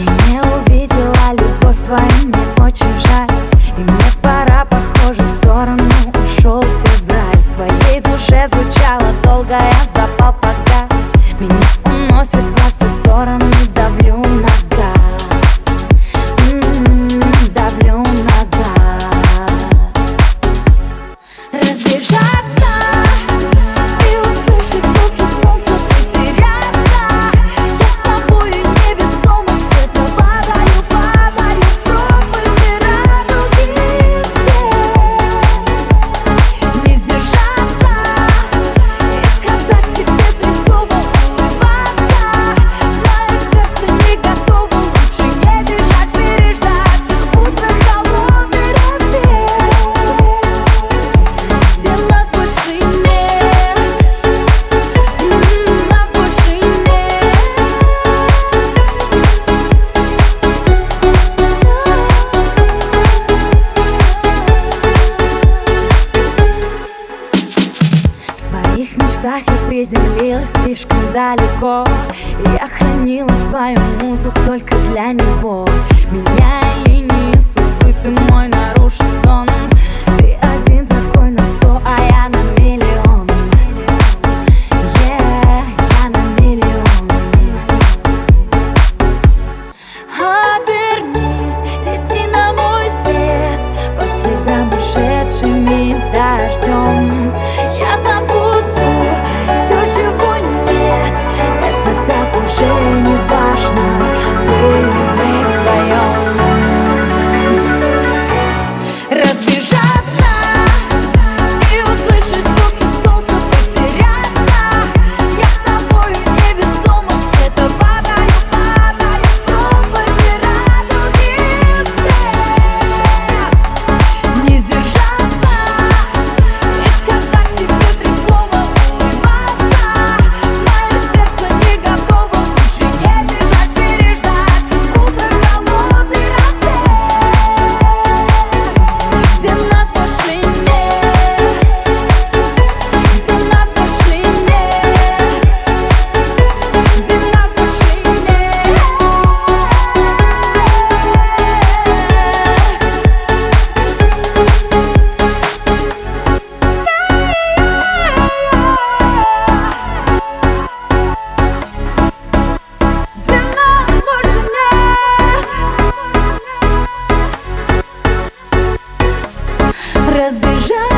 Я не увидела любовь твою, мне очень жаль. И мне пора, похоже, в сторону. Ушел февраль В твоей душе звучало долго, я запал погас Меня уносит во все стороны, давлю на газ. М -м -м, Давлю на газ. Разбежаться мечтах я приземлилась слишком далеко. И я хранила свою музу только для него. Меняя линии судьбы, ты мой нарушил сон. Ты один такой на сто, а я на миллион. Yeah, я на миллион. Обернись, лети на мой свет По следам ушедшими с дождем déjà